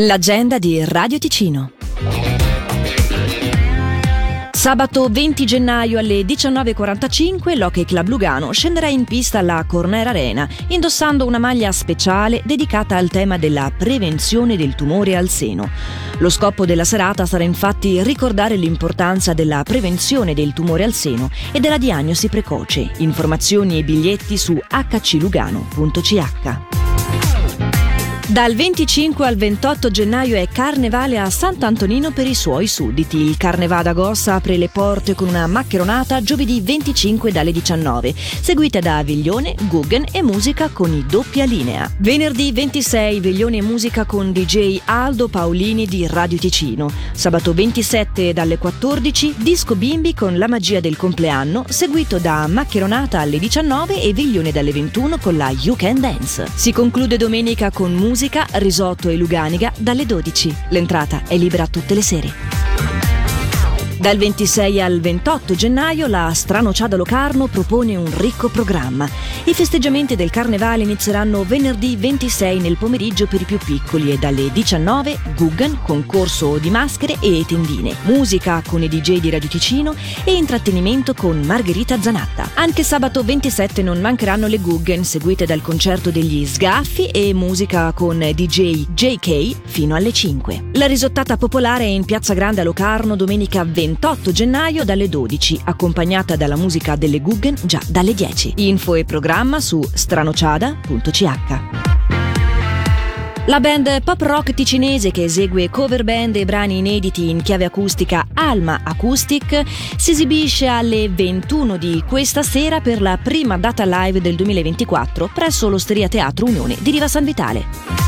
L'agenda di Radio Ticino. Sabato 20 gennaio alle 19.45 l'Hockey Club Lugano scenderà in pista alla Corner Arena indossando una maglia speciale dedicata al tema della prevenzione del tumore al seno. Lo scopo della serata sarà infatti ricordare l'importanza della prevenzione del tumore al seno e della diagnosi precoce. Informazioni e biglietti su hclugano.ch. Dal 25 al 28 gennaio è Carnevale a Sant'Antonino per i suoi sudditi. Il Carnevada Gossa apre le porte con una maccheronata giovedì 25 dalle 19, seguita da Viglione, Guggen e musica con i doppia linea. Venerdì 26 Viglione e musica con DJ Aldo Paolini di Radio Ticino. Sabato 27 dalle 14 Disco Bimbi con La magia del compleanno, seguito da maccheronata alle 19 e Viglione dalle 21 con la You Can Dance. Si conclude domenica con musica musica, risotto e luganiga dalle 12. L'entrata è libera tutte le sere. Dal 26 al 28 gennaio la Strano Ciada Locarno propone un ricco programma. I festeggiamenti del carnevale inizieranno venerdì 26 nel pomeriggio per i più piccoli e dalle 19 Guggen, concorso di maschere e tendine, musica con i DJ di Radio Ticino e intrattenimento con Margherita Zanatta. Anche sabato 27 non mancheranno le Guggen seguite dal concerto degli Sgaffi e musica con DJ JK fino alle 5. La risottata popolare è in Piazza Grande a Locarno domenica 20 28 gennaio dalle 12, accompagnata dalla musica delle Guggen già dalle 10. Info e programma su stranociada.ch. La band pop rock ticinese che esegue cover band e brani inediti in chiave acustica Alma Acoustic si esibisce alle 21 di questa sera per la prima data live del 2024 presso l'Osteria Teatro Unione di Riva San Vitale.